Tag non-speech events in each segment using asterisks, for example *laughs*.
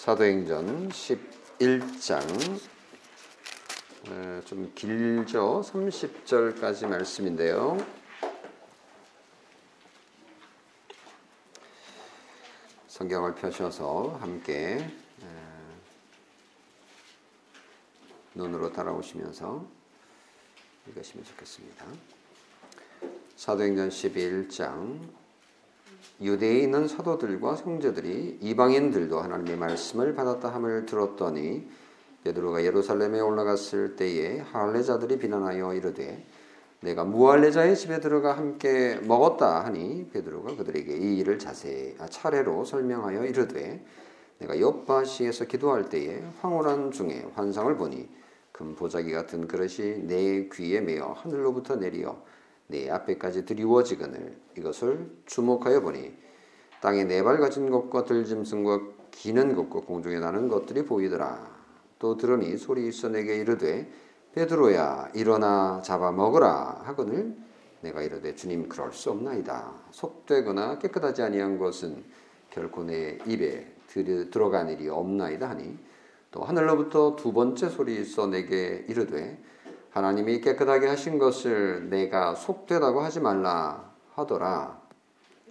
사도행전 11장 좀 길죠. 30절까지 말씀인데요. 성경을 펴셔서 함께 눈으로 따라오시면서 읽으시면 좋겠습니다. 사도행전 11장 유대에 있는 사도들과 형제들이 이방인들도 하나님의 말씀을 받았다 함을 들었더니 베드로가 예루살렘에 올라갔을 때에 할례자들이 비난하여 이르되 내가 무할례자의 집에 들어가 함께 먹었다 하니 베드로가 그들에게 이 일을 자세히 아, 차례로 설명하여 이르되 내가 옆바시에서 기도할 때에 황홀한 중에 환상을 보니 금 보자기 같은 그릇이 내 귀에 매어 하늘로부터 내리어 내 앞에까지 드리워지거늘 이것을 주목하여 보니 땅에 네 발 가진 것과 들짐승과 기는 것과 공중에 나는 것들이 보이더라. 또 들으니 소리 있어 내게 이르되 베드로야 일어나 잡아 먹으라 하거늘 내가 이르되 주님 그럴 수 없나이다. 속되거나 깨끗하지 아니한 것은 결코 내 입에 들어간 일이 없나이다 하니 또 하늘로부터 두 번째 소리 있어 내게 이르되 하나님이 깨끗하게 하신 것을 내가 속되다고 하지 말라 하더라.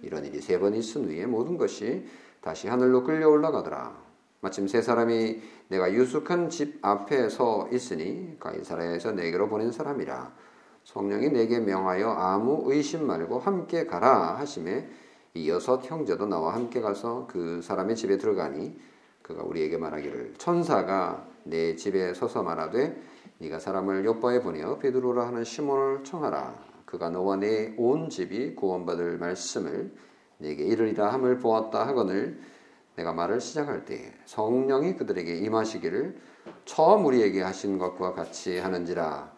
이런 일이 세 번 있은 후에 모든 것이 다시 하늘로 끌려 올라가더라. 마침 세 사람이 내가 유숙한 집 앞에 서 있으니 가이사라에서 내게로 보낸 사람이라. 성령이 내게 명하여 아무 의심 말고 함께 가라 하심에 이 여섯 형제도 나와 함께 가서 그 사람의 집에 들어가니 그가 우리에게 말하기를 천사가 내 집에 서서 말하되 네가 사람을 요바에 보내어 베드로라 하는 시몬을 청하라. 그가 너와 내 온 집이 구원받을 말씀을 네게 이르리라 함을 보았다 하거늘 내가 말을 시작할 때 성령이 그들에게 임하시기를 처음 우리에게 하신 것과 같이 하는지라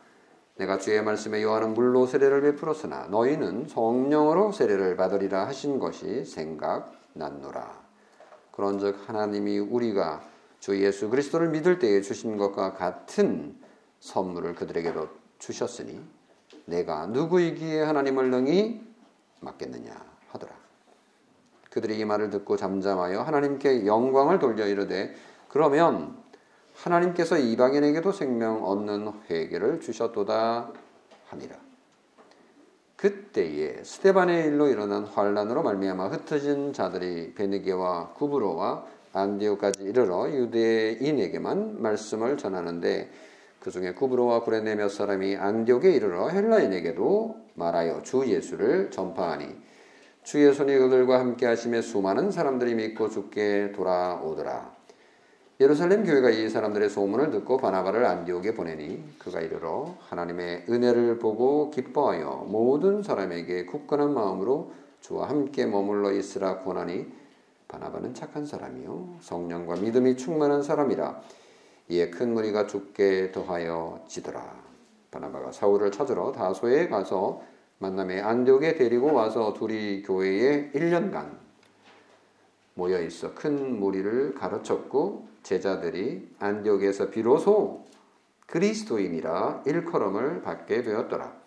내가 주의 말씀에 요하는 물로 세례를 베풀었으나 너희는 성령으로 세례를 받으리라 하신 것이 생각났노라 그런즉 하나님이 우리가 주 예수 그리스도를 믿을 때에 주신 것과 같은 선물을 그들에게도 주셨으니 내가 누구이기에 하나님을 능히 맡겠느냐 하더라. 그들이 이 말을 듣고 잠잠하여 하나님께 영광을 돌려 이르되 그러면 하나님께서 이방인에게도 생명 얻는 회개를 주셨도다 하니라. 그때에 스테반의 일로 일어난 환란으로 말미암아 흩어진 자들이 베네게와 구브로와 안디오까지 이르러 유대인에게만 말씀을 전하는데 그 중에 구브로와 구레네 몇 사람이 안디옥에 이르러 헬라인에게도 말하여 주 예수를 전파하니 주의 손이 그들과 함께 하심에 수많은 사람들이 믿고 죽게 돌아오더라. 예루살렘 교회가 이 사람들의 소문을 듣고 바나바를 안디옥에 보내니 그가 이르러 하나님의 은혜를 보고 기뻐하여 모든 사람에게 굳건한 마음으로 주와 함께 머물러 있으라 권하니 바나바는 착한 사람이요 성령과 믿음이 충만한 사람이라 이에 큰 무리가 죽게 더하여 지더라. 바나바가 사울을 찾으러 다소에 가서 만남에 안디옥에 데리고 와서 둘이 교회에 1년간 모여 있어 큰 무리를 가르쳤고 제자들이 안디옥에서 비로소 그리스도인이라 일컬음을 받게 되었더라.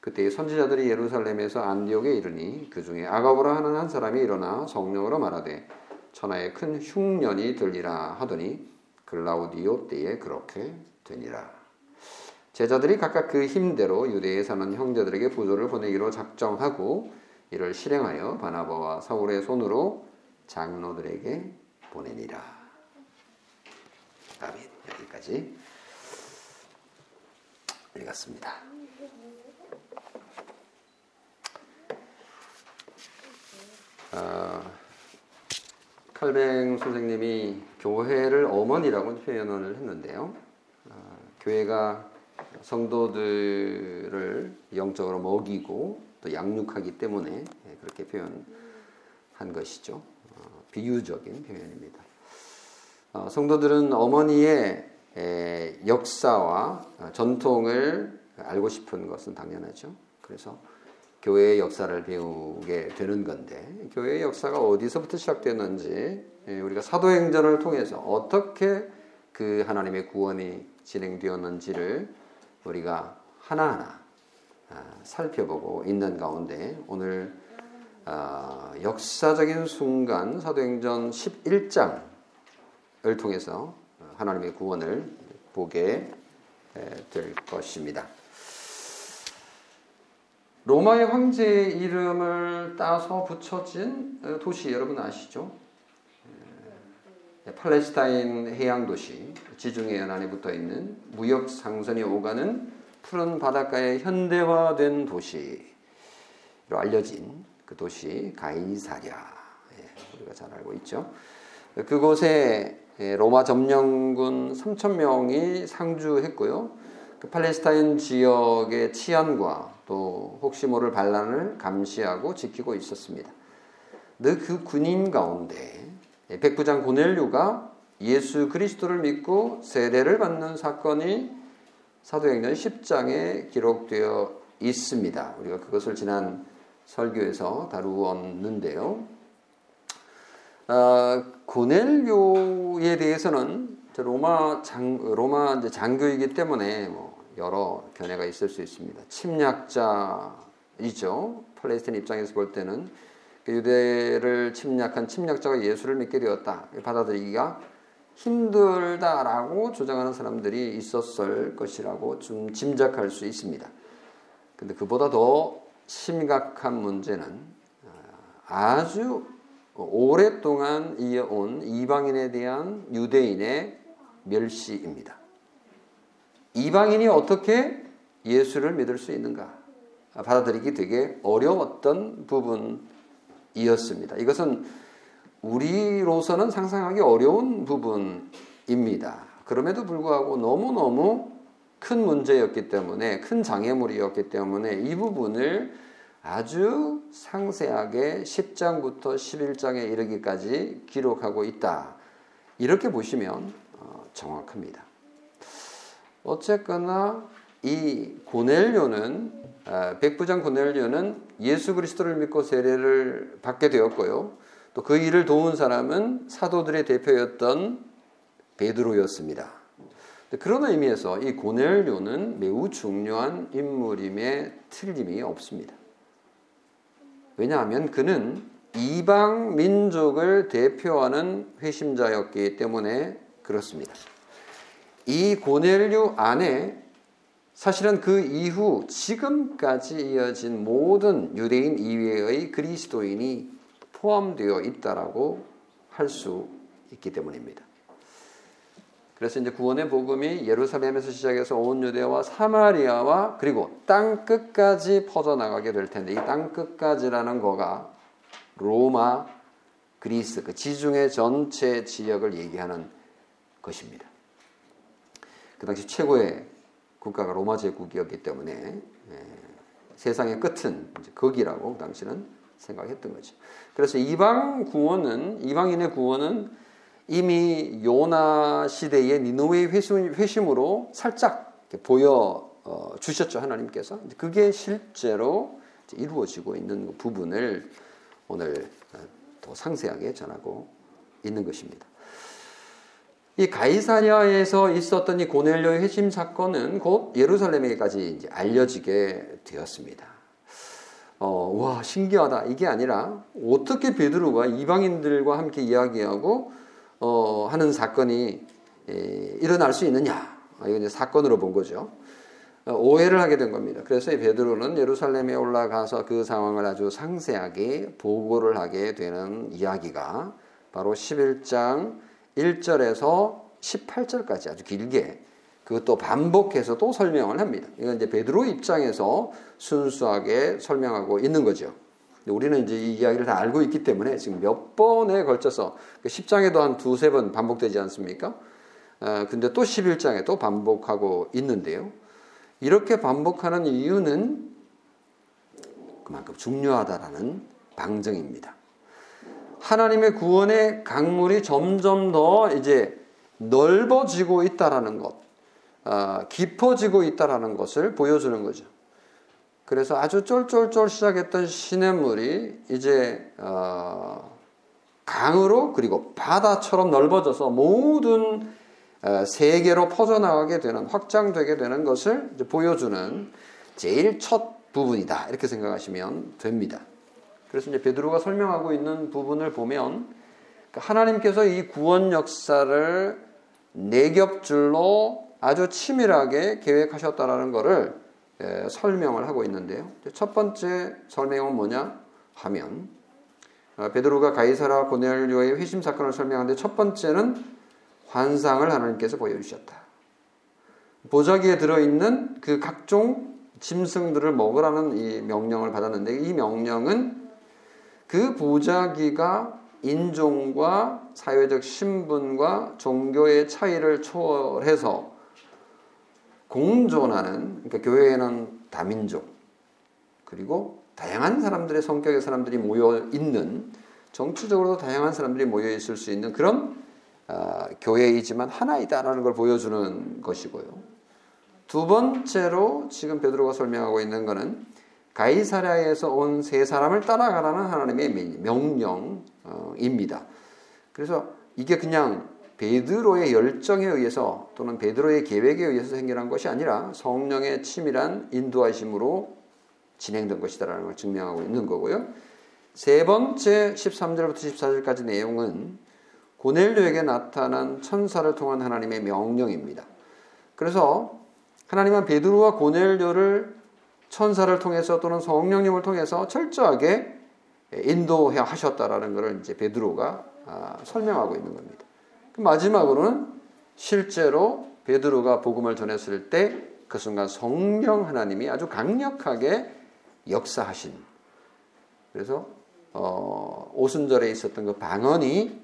그때 선지자들이 예루살렘에서 안디옥에 이르니 그 중에 아가보라 하는 한 사람이 일어나 성령으로 말하되 천하에 큰 흉년이 들리라 하더니 글라우디오 때에 그렇게 되니라. 제자들이 각각 그 힘대로 유대에 사는 형제들에게 부조를 보내기로 작정하고 이를 실행하여 바나바와 사울의 손으로 장로들에게 보내니라. 아멘. 여기까지 읽었습니다. 아, 칼뱅 선생님이 교회를 어머니라고 표현을 했는데요. 어, 교회가 성도들을 영적으로 먹이고 또 양육하기 때문에 예, 그렇게 표현한 것이죠. 어, 비유적인 표현입니다. 어, 성도들은 어머니의 에, 역사와 전통을 알고 싶은 것은 당연하죠. 그래서 교회의 역사를 배우게 되는 건데 교회의 역사가 어디서부터 시작되는지 예, 우리가 사도행전을 통해서 어떻게 그 하나님의 구원이 진행되었는지를 우리가 하나하나 아, 살펴보고 있는 가운데 오늘 아, 역사적인 순간 사도행전 11장 통해서 하나님의 구원을 보게 될 것입니다. 로마의 황제의 이름을 따서 붙여진 도시 여러분 아시죠? 팔레스타인 해양 도시 지중해 연안에 붙어 있는 무역 상선이 오가는 푸른 바닷가의 현대화된 도시로 알려진 그 도시 가이사랴 예, 우리가 잘 알고 있죠. 그곳에 로마 점령군 3천 명이 상주했고요. 그 팔레스타인 지역의 치안과 또 혹시 모를 반란을 감시하고 지키고 있었습니다. 그 군인 가운데 백부장 고넬류가 예수 그리스도를 믿고 세례를 받는 사건이 사도행전 10장에 기록되어 있습니다. 우리가 그것을 지난 설교에서 다루었는데요. 어, 고넬료에 대해서는 로마 장 로마 장교이기 때문에 뭐 여러 견해가 있을 수 있습니다. 침략자이죠. 팔레스타인 입장에서 볼 때는 그 유대를 침략한 침략자가 예수를 믿게 되었다. 받아들이기가 힘들다라고 주장하는 사람들이 있었을 것이라고 좀 짐작할 수 있습니다. 근데 그보다 더 심각한 문제는 어, 아주 오랫동안 이어온 이방인에 대한 유대인의 멸시입니다. 이방인이 어떻게 예수를 믿을 수 있는가? 받아들이기 되게 어려웠던 부분이었습니다. 이것은 우리로서는 상상하기 어려운 부분입니다. 그럼에도 불구하고 너무너무 큰 문제였기 때문에, 큰 장애물이었기 때문에 이 부분을 아주 상세하게 10장부터 11장에 이르기까지 기록하고 있다. 이렇게 보시면 어, 정확합니다. 어쨌거나 이 고넬료는 아, 백부장 고넬료는 예수 그리스도를 믿고 세례를 받게 되었고요. 또 그 일을 도운 사람은 사도들의 대표였던 베드로였습니다. 그런 의미에서 이 고넬료는 매우 중요한 인물임에 틀림이 없습니다. 왜냐하면 그는 이방 민족을 대표하는 회심자였기 때문에 그렇습니다. 이 고넬류 안에 사실은 그 이후 지금까지 이어진 모든 유대인 이외의 그리스도인이 포함되어 있다라고 할 수 있기 때문입니다. 그래서 이제 구원의 복음이 예루살렘에서 시작해서 온 유대와 사마리아와 그리고 땅 끝까지 퍼져나가게 될 텐데 이 땅 끝까지라는 거가 로마, 그리스, 그 지중해 전체 지역을 얘기하는 것입니다. 그 당시 최고의 국가가 로마 제국이었기 때문에 예, 세상의 끝은 거기라고 그 당시는 생각했던 거죠. 그래서 이방 구원은 이방인의 구원은 이미 요나 시대의 니누의 회심, 으로 살짝 보여 어, 주셨죠 하나님께서 그게 실제로 이루어지고 있는 부분을 오늘 어, 더 상세하게 전하고 있는 것입니다. 이 가이사랴에서 있었던 이 고넬료의 회심 사건은 곧 예루살렘에까지 이제 알려지게 되었습니다. 어, 와 신기하다 이게 아니라 어떻게 베드로가 이방인들과 함께 이야기하고 어, 하는 사건이 에, 일어날 수 있느냐 이건 이제 사건으로 본 거죠. 어, 오해를 하게 된 겁니다. 그래서 이 베드로는 예루살렘에 올라가서 그 상황을 아주 상세하게 보고를 하게 되는 이야기가 바로 11장 1절에서 18절까지 아주 길게 그것도 반복해서 또 설명을 합니다. 이건 이제 베드로 입장에서 순수하게 설명하고 있는 거죠. 우리는 이제 이 이야기를 다 알고 있기 때문에 지금 몇 번에 걸쳐서 10장에도 그한 두세 번 반복되지 않습니까? 어, 근데 또 11장에 또 반복하고 있는데요. 이렇게 반복하는 이유는 그만큼 중요하다라는 방증입니다. 하나님의 구원의 강물이 점점 더 이제 넓어지고 있다라는 것, 어, 깊어지고 있다라는 것을 보여주는 거죠. 그래서 아주 쫄쫄쫄 시작했던 시냇물이 이제 어, 강으로 그리고 바다처럼 넓어져서 모든 어, 세계로 퍼져나가게 되는 확장되게 되는 것을 보여주는 제일 첫 부분이다 이렇게 생각하시면 됩니다. 그래서 이제 베드로가 설명하고 있는 부분을 보면 하나님께서 이 구원 역사를 네 겹줄로 아주 치밀하게 계획하셨다라는 것을 예, 설명을 하고 있는데요. 첫 번째 설명은 뭐냐 하면 어, 베드로가 가이사라 고넬료의 회심 사건을 설명하는데 첫 번째는 환상을 하나님께서 보여주셨다. 보자기에 들어있는 그 각종 짐승들을 먹으라는 이 명령을 받았는데 이 명령은 그 보자기가 인종과 사회적 신분과 종교의 차이를 초월해서 공존하는 그러니까 교회에는 다민족 그리고 다양한 사람들의 성격의 사람들이 모여 있는 정치적으로도 다양한 사람들이 모여 있을 수 있는 그런 어, 교회이지만 하나이다라는 걸 보여주는 것이고요. 두 번째로 지금 베드로가 설명하고 있는 것은 가이사랴에서 온 세 사람을 따라가라는 하나님의 명령입니다. 그래서 이게 그냥 베드로의 열정에 의해서 또는 베드로의 계획에 의해서 생겨난 것이 아니라 성령의 치밀한 인도하심으로 진행된 것이다라는 걸 증명하고 있는 거고요. 세 번째 13절부터 14절까지 내용은 고넬료에게 나타난 천사를 통한 하나님의 명령입니다. 그래서 하나님은 베드로와 고넬료를 천사를 통해서 또는 성령님을 통해서 철저하게 인도해 하셨다라는 것을 이제 베드로가 아, 설명하고 있는 겁니다. 그 마지막으로는 실제로 베드로가 복음을 전했을 때 그 순간 성령 하나님이 아주 강력하게 역사하신 그래서 어, 오순절에 있었던 그 방언이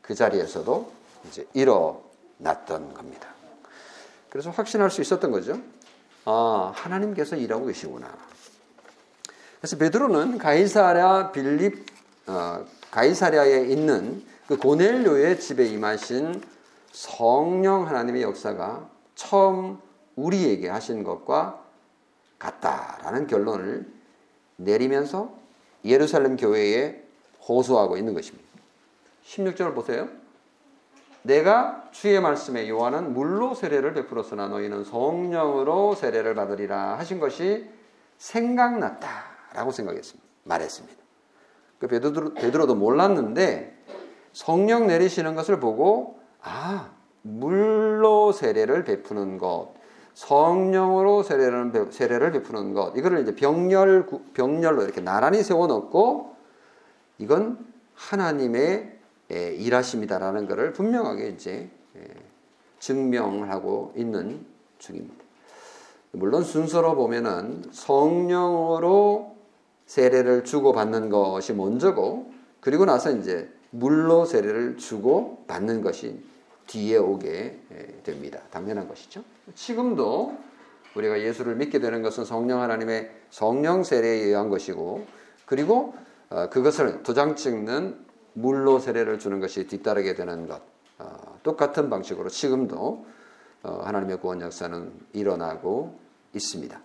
그 자리에서도 이제 일어났던 겁니다. 그래서 확신할 수 있었던 거죠. 아, 하나님께서 일하고 계시구나. 그래서 베드로는 가이사랴 빌립 어, 가이사랴에 있는 그 고넬료의 집에 임하신 성령 하나님의 역사가 처음 우리에게 하신 것과 같다라는 결론을 내리면서 예루살렘 교회에 호소하고 있는 것입니다. 16절 보세요. 내가 주의 말씀에 요한은 물로 세례를 베풀었으나 너희는 성령으로 세례를 받으리라 하신 것이 생각났다라고 생각했습니다. 말했습니다. 그 베드로, 베드로도 몰랐는데 성령 내리시는 것을 보고 아 물로 세례를 베푸는 것, 성령으로 세례를, 세례를 베푸는 것, 이거를 이제 병렬 병렬로 이렇게 나란히 세워놓고 이건 하나님의 예, 일하심이다라는 것을 분명하게 이제 예, 증명을 하고 있는 중입니다. 물론 순서로 보면은 성령으로 세례를 주고 받는 것이 먼저고 그리고 나서 이제 물로 세례를 주고 받는 것이 뒤에 오게 예, 됩니다. 당연한 것이죠. 지금도 우리가 예수를 믿게 되는 것은 성령 하나님의 성령 세례에 의한 것이고 그리고 어, 그것을 도장 찍는 물로 세례를 주는 것이 뒤따르게 되는 것. 어, 똑같은 방식으로 지금도 어, 하나님의 구원 역사는 일어나고 있습니다.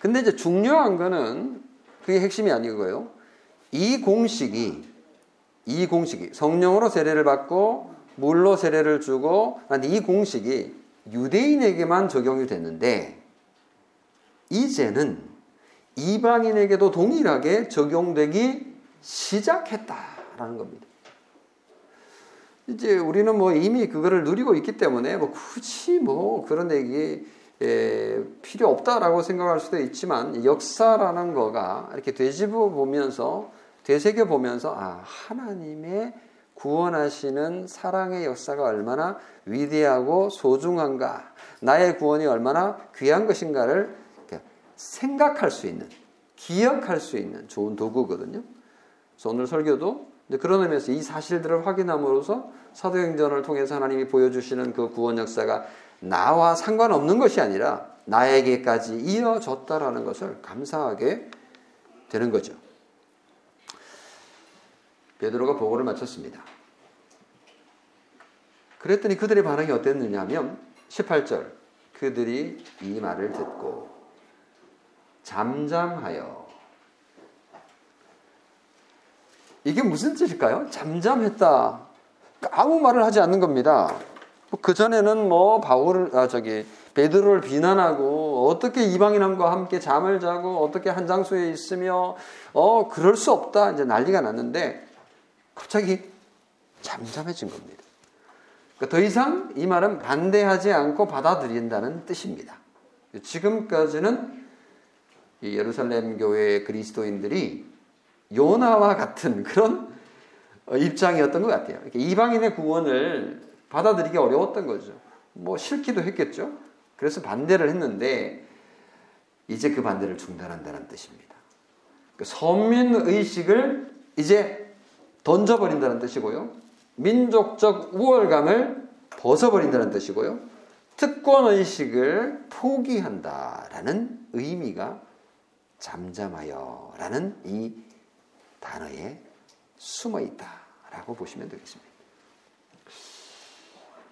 근데 이제 중요한 거는 그게 핵심이 아니고요. 이 공식이 이 공식이 성령으로 세례를 받고 물로 세례를 주고 이 공식이 유대인에게만 적용이 됐는데 이제는 이방인에게도 동일하게 적용되기 시작했다 라는 겁니다. 이제 우리는 뭐 이미 그거를 누리고 있기 때문에 뭐 굳이 뭐 그런 얘기 필요 없다라고 생각할 수도 있지만 역사라는 거가 이렇게 되짚어 보면서 되새겨 보면서 아 하나님의 구원하시는 사랑의 역사가 얼마나 위대하고 소중한가 나의 구원이 얼마나 귀한 것인가를 생각할 수 있는 기억할 수 있는 좋은 도구거든요. 그래서 오늘 설교도 그런 의미에서 이 사실들을 확인함으로써 사도행전을 통해서 하나님이 보여주시는 그 구원 역사가 나와 상관없는 것이 아니라 나에게까지 이어졌다라는 것을 감사하게 되는 거죠. 베드로가 보고를 마쳤습니다. 그랬더니 그들의 반응이 어땠느냐 하면 18절 그들이 이 말을 듣고 잠잠하여 이게 무슨 뜻일까요? 잠잠했다. 아무 말을 하지 않는 겁니다. 그 전에는 뭐 바울을 아 저기 베드로를 비난하고 어떻게 이방인과 함께 잠을 자고 어떻게 한 장소에 있으며 어 그럴 수 없다 이제 난리가 났는데 갑자기 잠잠해진 겁니다. 그러니까 더 이상 이 말은 반대하지 않고 받아들인다는 뜻입니다. 지금까지는 예루살렘 교회 그리스도인들이 요나와 같은 그런 입장이었던 것 같아요. 이방인의 구원을 받아들이기 어려웠던 거죠. 뭐 싫기도 했겠죠. 그래서 반대를 했는데 이제 그 반대를 중단한다는 뜻입니다. 그 서민 의식을 이제 던져버린다는 뜻이고요. 민족적 우월감을 벗어버린다는 뜻이고요. 특권 의식을 포기한다라는 의미가 잠잠하여라는 이 단어에 숨어 있다라고 보시면 되겠습니다.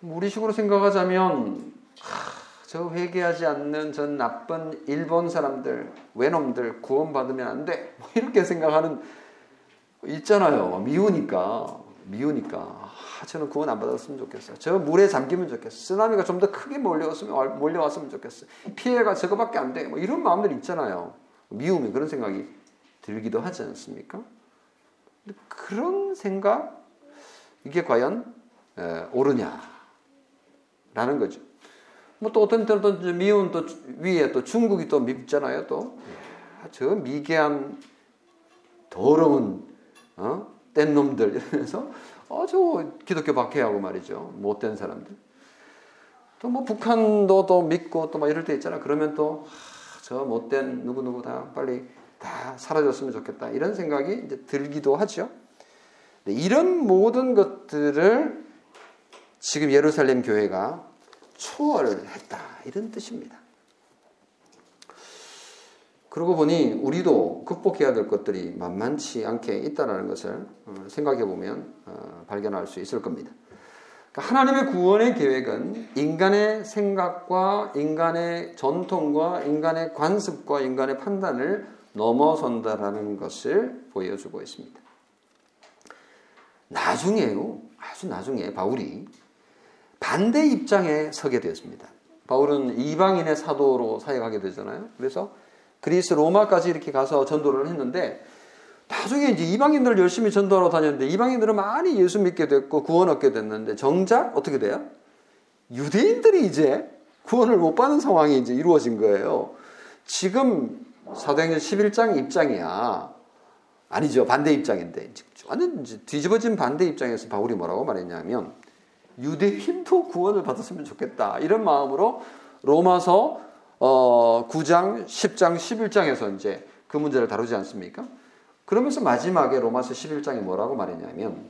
우리식으로 생각하자면 저 회개하지 않는 전 나쁜 일본 사람들, 외놈들 구원받으면 안 돼. 뭐 이렇게 생각하는 있잖아요. 미우니까. 미우니까. 아, 저는 구원 안 받았으면 좋겠어요. 저 물에 잠기면 좋겠어요. 쓰나미가 좀 더 크게 몰려왔으면, 몰려왔으면 좋겠어요. 피해가 저거밖에 안 돼. 뭐 이런 마음들 있잖아요. 미움이 그런 생각이 들기도 하지 않습니까? 그런 생각, 이게 과연 에, 옳으냐라는 거죠. 뭐 또 어떤 때는 또 미운 또 위에 또 중국이 또 밉잖아요. 또 저 미개한 더러운 어? 뗀 놈들 이러면서 아주 기독교 박해하고 말이죠. 못된 사람들. 또 뭐 북한도 또 믿고 또 막 이럴 때 있잖아. 그러면 또 저 못된 누구 누구 다 빨리 다 사라졌으면 좋겠다 이런 생각이 이제 들기도 하죠. 이런 모든 것들을 지금 예루살렘 교회가 초월을 했다. 이런 뜻입니다. 그러고 보니 우리도 극복해야 될 것들이 만만치 않게 있다는 것을 어, 생각해 보면 어, 발견할 수 있을 겁니다. 그러니까 하나님의 구원의 계획은 인간의 생각과 인간의 전통과 인간의 관습과 인간의 판단을 넘어선다라는 것을 보여주고 있습니다. 나중에요, 아주 나중에 바울이 반대 입장에 서게 되었습니다. 바울은 이방인의 사도로 사역하게 되잖아요. 그래서 그리스 로마까지 이렇게 가서 전도를 했는데 나중에 이제 이방인들 열심히 전도하러 다녔는데 이방인들은 많이 예수 믿게 됐고 구원 얻게 됐는데 정작 어떻게 돼요? 유대인들이 이제 구원을 못 받는 상황이 이제 이루어진 거예요. 지금 사도행전 11장 입장이야. 아니죠. 반대 입장인데. 완전 뒤집어진 반대 입장에서 바울이 뭐라고 말했냐면 유대인도 구원을 받았으면 좋겠다. 이런 마음으로 로마서 어, 9장, 10장, 11장에서 이제 그 문제를 다루지 않습니까? 그러면서 마지막에 로마서 11장에 뭐라고 말했냐면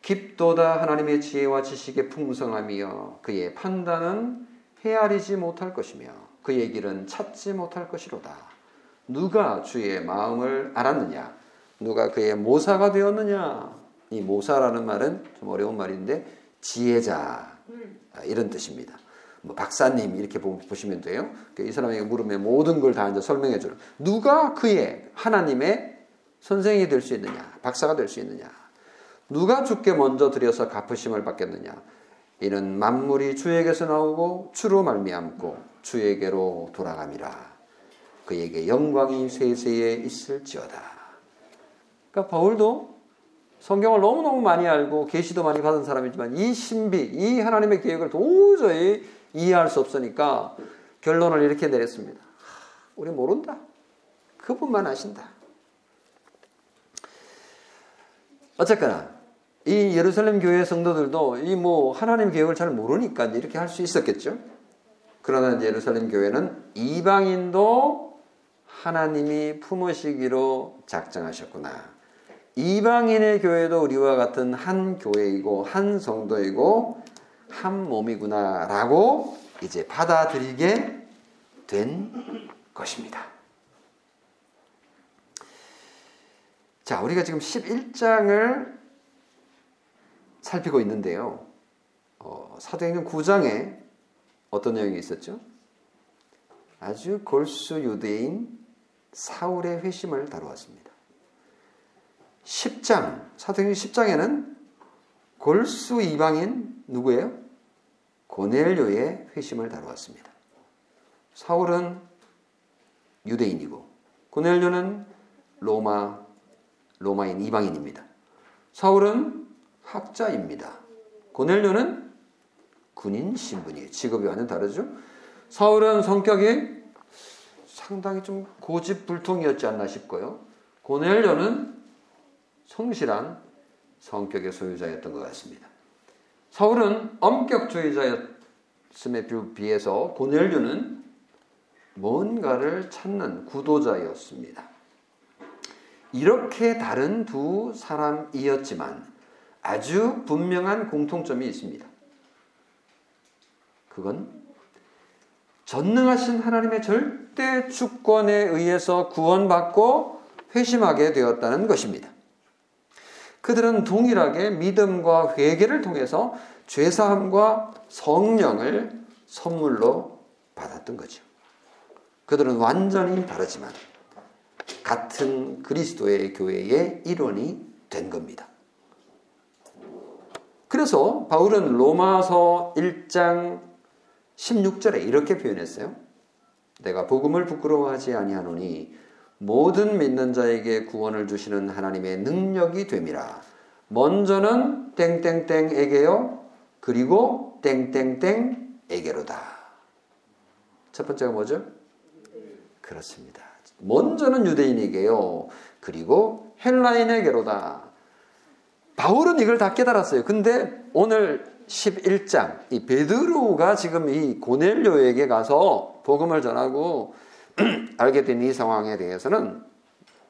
깊도다 하나님의 지혜와 지식의 풍성함이여 그의 판단은 헤아리지 못할 것이며 그의 길은 찾지 못할 것이로다. 누가 주의 마음을 알았느냐? 누가 그의 모사가 되었느냐? 이 모사라는 말은 좀 어려운 말인데 지혜자 아, 이런 뜻입니다. 뭐 박사님 이렇게 보시면 돼요. 이 사람에게 물으면 모든 걸 다 이제 설명해 주는. 누가 그의 하나님의 선생이 될 수 있느냐? 박사가 될 수 있느냐? 누가 주께 먼저 드려서 갚으심을 받겠느냐? 이는 만물이 주에게서 나오고 주로 말미암고 주에게로 돌아감이라. 그에게 영광이 세세에 있을지어다. 그러니까 바울도 성경을 너무너무 많이 알고 계시도 많이 받은 사람이지만 이 신비, 이 하나님의 계획을 도저히 이해할 수 없으니까 결론을 이렇게 내렸습니다. 우리 모른다. 그분만 아신다. 어쨌거나 이 예루살렘 교회 성도들도 이 뭐 하나님 계획을 잘 모르니까 이렇게 할 수 있었겠죠. 그러나 예루살렘 교회는 이방인도 하나님이 품으시기로 작정하셨구나. 이방인의 교회도 우리와 같은 한 교회이고 한 성도이고 한 몸이구나라고 이제 받아들이게 된 것입니다. 자, 우리가 지금 11장을 살피고 있는데요. 어, 사도행전 9장에 어떤 내용이 있었죠? 아주 골수 유대인 사울의 회심을 다루었습니다. 10장, 사도행전 10장에는 골수 이방인 누구예요? 고넬료의 회심을 다루었습니다. 사울은 유대인이고 고넬료는 로마 로마인 이방인입니다. 사울은 학자입니다. 고넬료는 군인 신분이에요. 직업이 완전 다르죠. 사울은 성격이 상당히 좀 고집불통이었지 않나 싶고요. 고넬료는 성실한 성격의 소유자였던 것 같습니다. 사울은 엄격주의자였음에 비해서 고넬료는 뭔가를 찾는 구도자였습니다. 이렇게 다른 두 사람이었지만 아주 분명한 공통점이 있습니다. 그건 전능하신 하나님의 절대 주권에 의해서 구원받고 회심하게 되었다는 것입니다. 그들은 동일하게 믿음과 회개를 통해서 죄사함과 성령을 선물로 받았던 거죠. 그들은 완전히 다르지만 같은 그리스도의 교회의 일원이 된 겁니다. 그래서 바울은 로마서 1장 16절에 이렇게 표현했어요. 내가 복음을 부끄러워하지 아니하노니 모든 믿는 자에게 구원을 주시는 하나님의 능력이 됨이라. 먼저는 땡땡땡에게요. 그리고 땡땡땡에게로다. 첫 번째가 뭐죠? 그렇습니다. 먼저는 유대인에게요. 그리고 헬라인에게로다. 바울은 이걸 다 깨달았어요. 근데 오늘 11장 이 베드로가 지금 이 고넬료에게 가서 복음을 전하고 *clears throat* 알게 된 이 상황에 대해서는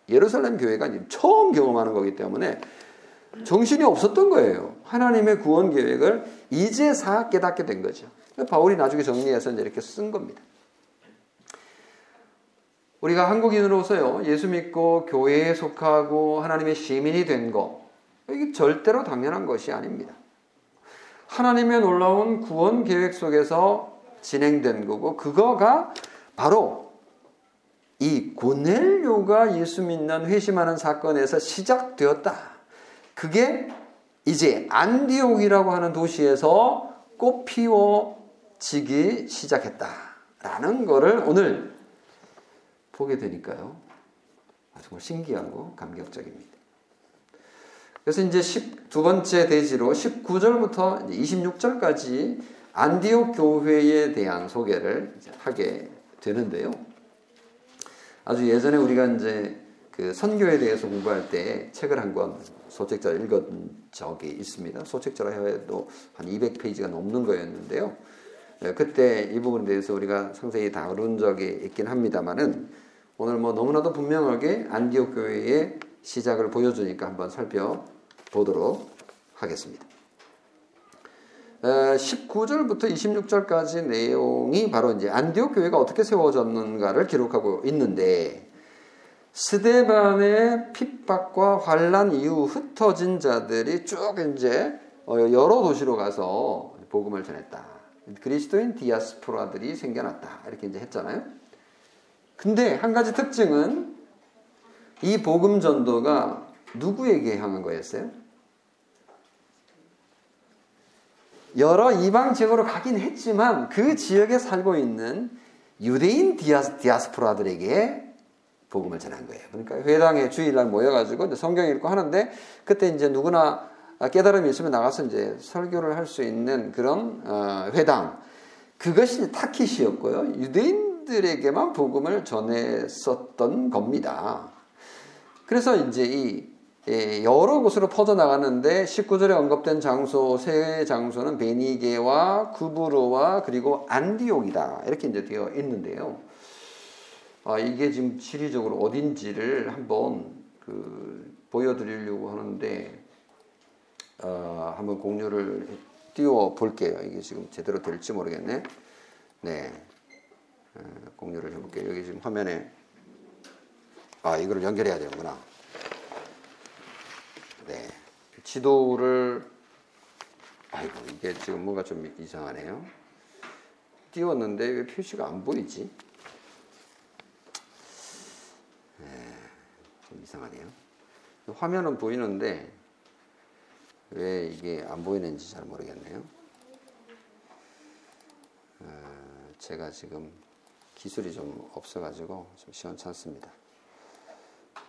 예루살렘 교회가 처음 경험하는 거기 때문에 정신이 없었던 거예요. 하나님의 구원 계획을 이제사 깨닫게 된 거죠. 바울이 나중에 정리해서 이렇게 쓴 겁니다. 우리가 한국인으로서요, 예수 믿고 교회에 속하고 하나님의 시민이 된 거, 이게 절대로 당연한 것이 아닙니다. 하나님의 놀라운 구원 계획 속에서 진행된 거고, 그거가 바로 이 고넬료가 예수 믿는 회심하는 사건에서 시작되었다. 그게 이제 안디옥이라고 하는 도시에서 꽃피워지기 시작했다라는 것을 오늘 보게 되니까요. 정말 신기하고 감격적입니다. 그래서 이제 12 번째 대지로 19절부터 26절까지 안디옥 교회에 대한 소개를 하게 되는데요. 아주 예전에 우리가 이제 그 선교에 대해서 공부할 때 책을 한 권 소책자 읽은 적이 있습니다. 소책자라 해도 한 200페이지가 넘는 거였는데요. 예, 그때 이 부분에 대해서 우리가 상세히 다룬 적이 있긴 합니다만은 오늘 뭐 너무나도 분명하게 안디옥 교회의 시작을 보여주니까 한번 살펴 보도록 하겠습니다. 19절부터 26절까지 내용이 바로 이제 안디옥 교회가 어떻게 세워졌는가를 기록하고 있는데 스데반의 핍박과 환란 이후 흩어진 자들이 쭉 이제 어, 여러 도시로 가서 복음을 전했다. 그리스도인 디아스포라들이 생겨났다. 이렇게 이제 했잖아요. 근데 한 가지 특징은 이 복음 전도가 누구에게 향한 거였어요? 여러 이방 지역으로 가긴 했지만 그 지역에 살고 있는 유대인 디아스, 디아스포라들에게 복음을 전한 거예요. 그러니까 회당에 주일날 모여가지고 성경 읽고 하는데 그때 이제 누구나 깨달음이 있으면 나가서 이제 설교를 할 수 있는 그런 어, 회당 그것이 타킷이었고요. 유대인들에게만 복음을 전했었던 겁니다. 그래서 이제 이 예, 여러 곳으로 퍼져나갔는데 19절에 언급된 장소 세 장소는 베니게와 구브로와 그리고 안디옥이다 이렇게 이제 되어 있는데요. 아, 이게 지금 지리적으로 어딘지를 한번 그 보여드리려고 하는데 어, 한번 공유를 띄워 볼게요. 이게 지금 제대로 될지 모르겠네. 네, 어, 공유를 해볼게요. 여기 지금 화면에 아 이거를 연결해야 되는구나. 네. 지도를 아이고 이게 지금 뭔가 좀 이상하네요. 띄웠는데 왜 표시가 안 보이지? 네, 좀 이상하네요. 화면은 보이는데 왜 이게 안 보이는지 잘 모르겠네요. 어, 제가 지금 기술이 좀 없어가지고 좀 시원찮습니다.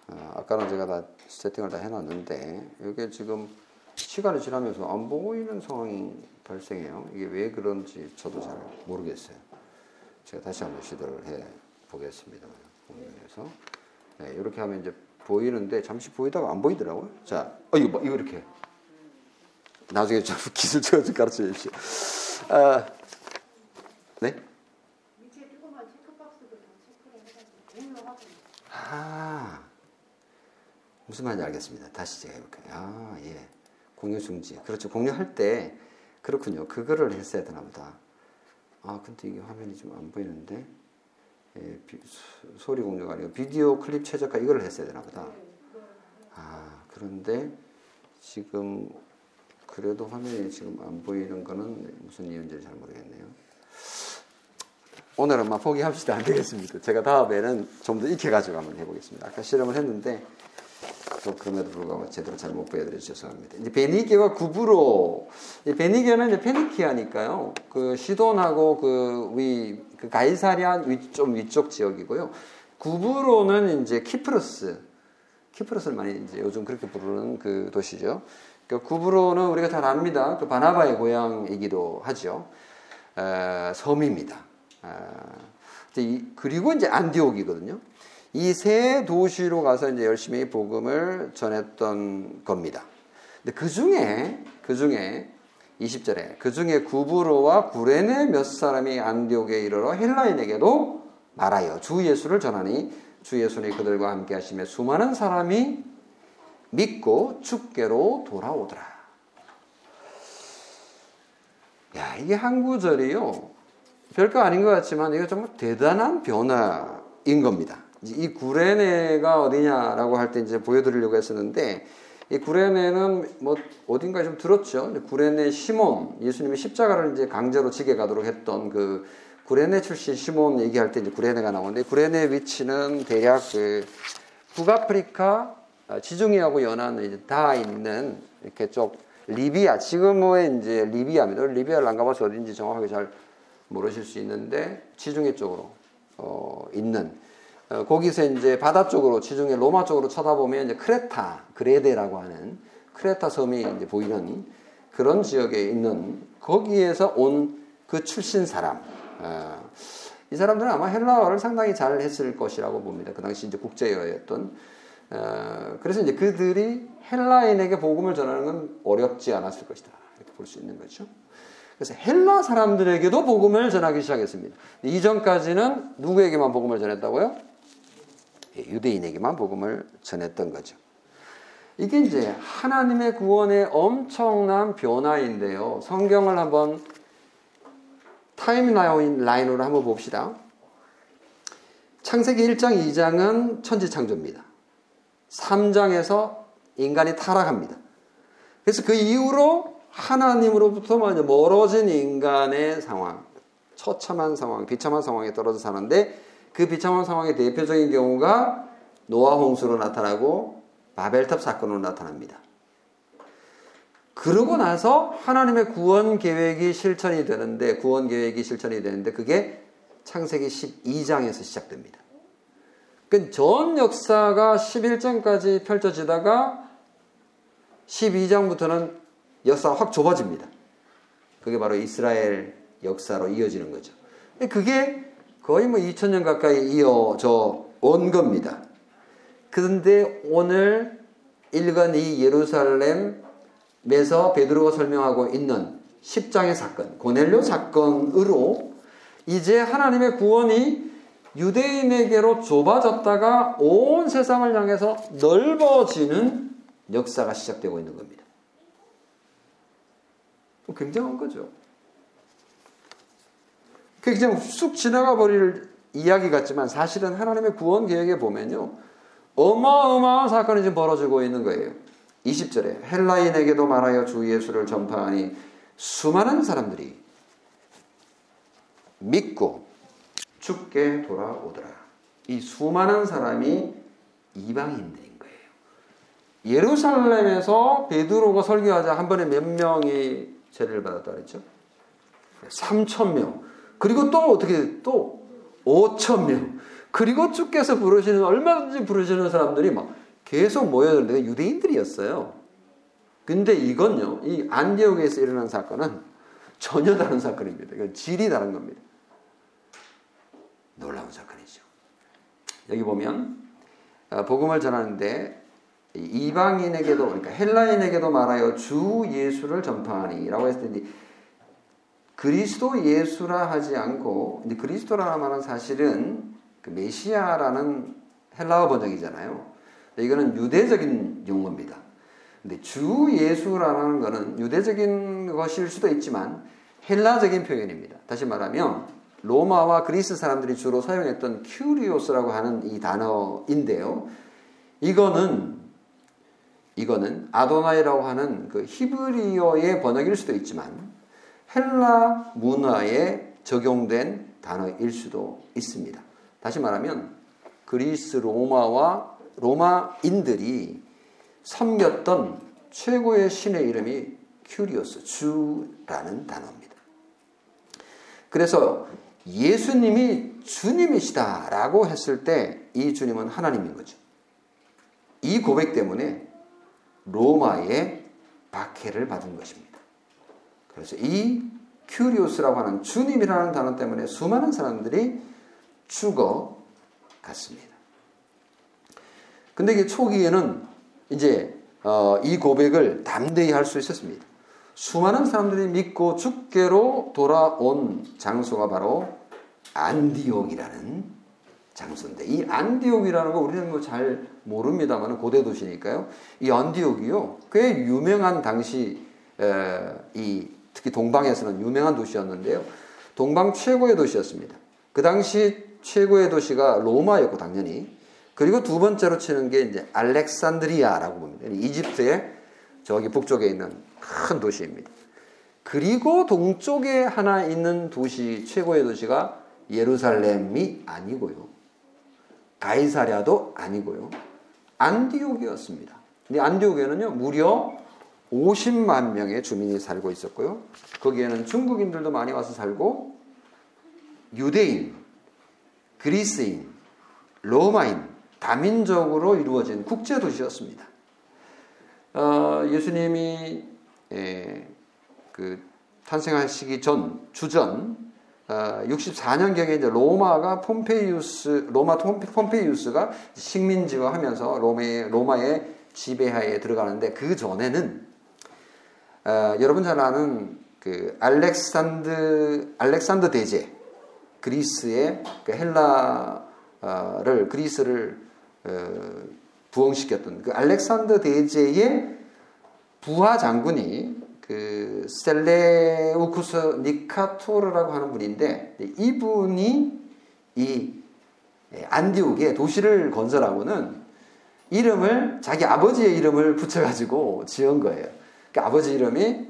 어, 아까는 제가 다 세팅을 다 해놨는데 이게 지금 시간이 지나면서 안 보이는 상황이 발생해요. 이게 왜 그런지 저도 잘 모르겠어요. 제가 다시 한번 시도를 해 보겠습니다. 공유해서 네, 이렇게 하면 이제 보이는데 잠시 보이다가 안 보이더라고요. 자, 어 이거 뭐 이거 이렇게 나중에 좀 *laughs* 기술 좀 가르쳐 주십시오. 아, 네? 아, 무슨 말인지 알겠습니다. 다시 제가 해볼게요. 아, 예. 공유 중지. 그렇죠. 공유할 때, 그렇군요. 그거를 했어야 되나 보다. 아, 근데 이게 화면이 좀 안 보이는데, 예, 비, 소, 소리 공유가 아니고 비디오 클립 최적화 이거를 했어야 되나 보다. 아, 그런데 지금, 그래도 화면이 지금 안 보이는 거는 무슨 이유인지 잘 모르겠네요. 오늘은 막 포기합시다. 안 되겠습니다. 제가 다음에는 좀 더 익혀가지고 한번 해보겠습니다. 아까 실험을 했는데, 또 그럼에도 불구하고 제대로 잘 못 보여드려서 죄송합니다. 이제 베니게와 구브로, 이 베니게는 이제 페니키아니까요. 그 시돈하고 그 위, 그 가이사리안 위, 좀 위쪽 지역이고요. 구브로는 이제 키프로스, 키프로스를 많이 이제 요즘 그렇게 부르는 그 도시죠. 그 구브로는 우리가 잘 압니다. 그 바나바의 고향이기도 하죠. 에, 섬입니다. 아, 이제 그리고 이제 안디옥이거든요. 이 세 도시로 가서 이제 열심히 복음을 전했던 겁니다. 근데 그 중에 그 중에 20절에 그 중에 구브로와 구레네 몇 사람이 안디옥에 이르러 헬라인에게도 말하여 주 예수를 전하니 주 예수는 그들과 함께 하심에 수많은 사람이 믿고 축계로 돌아오더라. 야, 이게 한 구절이요. 별거 아닌 것 같지만 이거 정말 대단한 변화인 겁니다. 이 구레네가 어디냐라고 할 때 이제 보여드리려고 했었는데 이 구레네는 뭐 어딘가에 좀 들었죠. 구레네 시몬 예수님이 십자가를 이제 강제로 지게 가도록 했던 그 구레네 출신 시몬 얘기할 때 이제 구레네가 나오는데 구레네 위치는 대략 그 북아프리카 지중해하고 연안 이제 다 있는 이렇게 쪽 리비아 지금의 이제 리비아입니다. 리비아를 안 가봐서 어딘지 정확하게 잘 모르실 수 있는데 지중해 쪽으로 어, 있는 어, 거기서 이제 바다 쪽으로 지중해 로마 쪽으로 쳐다보면 이제 크레타 그레데라고 하는 크레타 섬이 이제 보이는 그런 지역에 있는 거기에서 온 그 출신 사람 어, 이 사람들은 아마 헬라어를 상당히 잘 했을 것이라고 봅니다. 그 당시 이제 국제어였던 어, 그래서 이제 그들이 헬라인에게 복음을 전하는 건 어렵지 않았을 것이다 이렇게 볼 수 있는 거죠. 그래서 헬라 사람들에게도 복음을 전하기 시작했습니다. 이전까지는 누구에게만 복음을 전했다고요? 예, 유대인에게만 복음을 전했던 거죠. 이게 이제 하나님의 구원의 엄청난 변화인데요. 성경을 한번 타임라인으로 한번 봅시다. 창세기 1장, 2장은 천지창조입니다. 3장에서 인간이 타락합니다. 그래서 그 이후로 하나님으로부터 멀어진 인간의 상황, 처참한 상황, 비참한 상황에 떨어져 사는데 그 비참한 상황의 대표적인 경우가 노아 홍수로 나타나고 바벨탑 사건으로 나타납니다. 그러고 나서 하나님의 구원 계획이 실천이 되는데 구원 계획이 실천이 되는데 그게 창세기 12장에서 시작됩니다. 그전 역사가 11장까지 펼쳐지다가 12장부터는 역사가 확 좁아집니다. 그게 바로 이스라엘 역사로 이어지는 거죠. 그게 거의 뭐 2000년 가까이 이어져 온 겁니다. 그런데 오늘 읽은 이 예루살렘에서 베드로가 설명하고 있는 10장의 사건, 고넬료 사건으로 이제 하나님의 구원이 유대인에게로 좁아졌다가 온 세상을 향해서 넓어지는 역사가 시작되고 있는 겁니다. 굉장한 거죠. 그냥 쑥 지나가 버릴 이야기 같지만 사실은 하나님의 구원 계획에 보면요. 어마어마한 사건이 지금 벌어지고 있는 거예요. 20절에 헬라인에게도 말하여 주 예수를 전파하니 수많은 사람들이 믿고 죽게 돌아오더라. 이 수많은 사람이 이방인들인 거예요. 예루살렘에서 베드로가 설교하자 한 번에 몇 명이 세례를 받았다 그랬죠? 3천 명. 그리고 또 어떻게 또 5천 명. 그리고 주께서 부르시는 얼마든지 부르시는 사람들이 막 계속 모여들는데 유대인들이었어요. 근데 이건요, 이 안디옥에서 일어난 사건은 전혀 다른 사건입니다. 이건 질이 다른 겁니다. 놀라운 사건이죠. 여기 보면 어, 복음을 전하는데 이방인에게도 그러니까 헬라인에게도 말하여 주 예수를 전파하니라고 했을 때 그리스도 예수라 하지 않고 이제 그리스도라는 말은 사실은 그 메시아라는 헬라어 번역이잖아요. 이거는 유대적인 용어입니다. 근데 주 예수라는 것은 유대적인 것일 수도 있지만 헬라적인 표현입니다. 다시 말하면 로마와 그리스 사람들이 주로 사용했던 큐리오스라고 하는 이 단어인데요. 이거는 이거는 아도나이라고 하는 그 히브리어의 번역일 수도 있지만 헬라 문화에 적용된 단어일 수도 있습니다. 다시 말하면 그리스 로마와 로마인들이 섬겼던 최고의 신의 이름이 Κύριος, 주라는 단어입니다. 그래서 예수님이 주님이시다라고 했을 때 이 주님은 하나님인 거죠. 이 고백 때문에 로마의 박해를 받은 것입니다. 그래서 이 큐리오스라고 하는 주님이라는 단어 때문에 수많은 사람들이 죽어 갔습니다. 근데 이게 초기에는 이제 어, 이 고백을 담대히 할 수 있었습니다. 수많은 사람들이 믿고 죽게로 돌아온 장소가 바로 안디옥이라는 장소인데 이 안디옥이라는 거 우리는 뭐 잘 모릅니다만 고대 도시니까요. 이 안디옥이요 꽤 유명한 당시 에, 이 특히 동방에서는 유명한 도시였는데요. 동방 최고의 도시였습니다. 그 당시 최고의 도시가 로마였고 당연히 그리고 두 번째로 치는 게 이제 알렉산드리아라고 봅니다. 이집트의 저기 북쪽에 있는 큰 도시입니다. 그리고 동쪽에 하나 있는 도시 최고의 도시가 예루살렘이 아니고요. 가이사랴도 아니고요. 안디옥이었습니다. 근데 안디옥에는요, 무려 50만 명의 주민이 살고 있었고요. 거기에는 중국인들도 많이 와서 살고, 유대인, 그리스인, 로마인, 다민족으로 이루어진 국제 도시였습니다. 어, 예수님이 예, 그 탄생하시기 전 주전 어, 64년경에 이제 로마가 폼페이우스 로마 폼페이우스가 식민지화하면서 로마의 로마의 지배하에 들어가는데 그 전에는 어, 여러분 잘 아는 그 알렉산드 알렉산더 대제 그리스의 그 헬라를 그리스를 어, 부흥시켰던 그 알렉산더 대제의 부하 장군이 그 셀레우쿠스 니카토르라고 하는 분인데 이분이 이 안디옥에 도시를 건설하고는 이름을 자기 아버지의 이름을 붙여가지고 지은 거예요. 그 아버지 이름이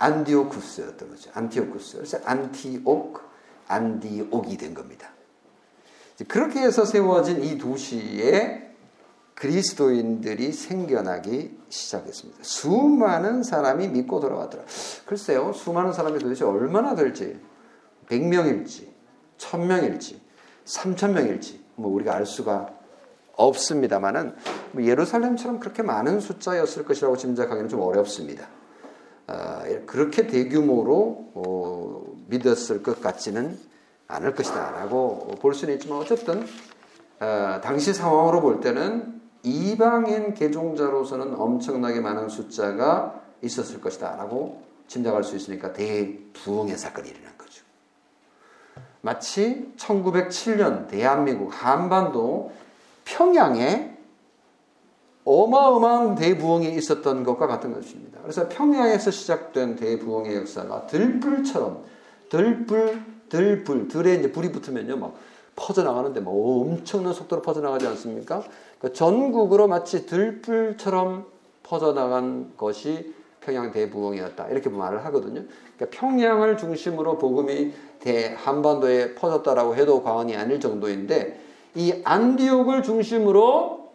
안디오쿠스였던 거죠. 안티오쿠스. 그래서 안티옥, 안디옥이 된 겁니다. 그렇게 해서 세워진 이 도시에 그리스도인들이 생겨나기 시작했습니다. 수많은 사람이 믿고 돌아왔더라. 글쎄요, 수많은 사람이 도대체 얼마나 될지, 100명일지, 1000명일지, 3000명일지, 뭐 우리가 알 수가 없습니다만은 뭐 예루살렘처럼 그렇게 많은 숫자였을 것이라고 짐작하기는 좀 어렵습니다. 어, 그렇게 대규모로 어, 믿었을 것 같지는 않을 것이다라고 볼 수는 있지만 어쨌든 어, 당시 상황으로 볼 때는 이방인 개종자로서는 엄청나게 많은 숫자가 있었을 것이다라고 짐작할 수 있으니까 대부흥의 사건이 일어난 거죠. 마치 1907년 대한민국 한반도 평양에 어마어마한 대부흥이 있었던 것과 같은 것입니다. 그래서 평양에서 시작된 대부흥의 역사가 들불처럼 들불 들불 들에 이제 불이 붙으면요 막 퍼져나가는데 뭐 엄청난 속도로 퍼져나가지 않습니까? 그러니까 전국으로 마치 들불처럼 퍼져나간 것이 평양 대부흥이었다. 이렇게 말을 하거든요. 그러니까 평양을 중심으로 복음이 대 한반도에 퍼졌다라고 해도 과언이 아닐 정도인데 이 안디옥을 중심으로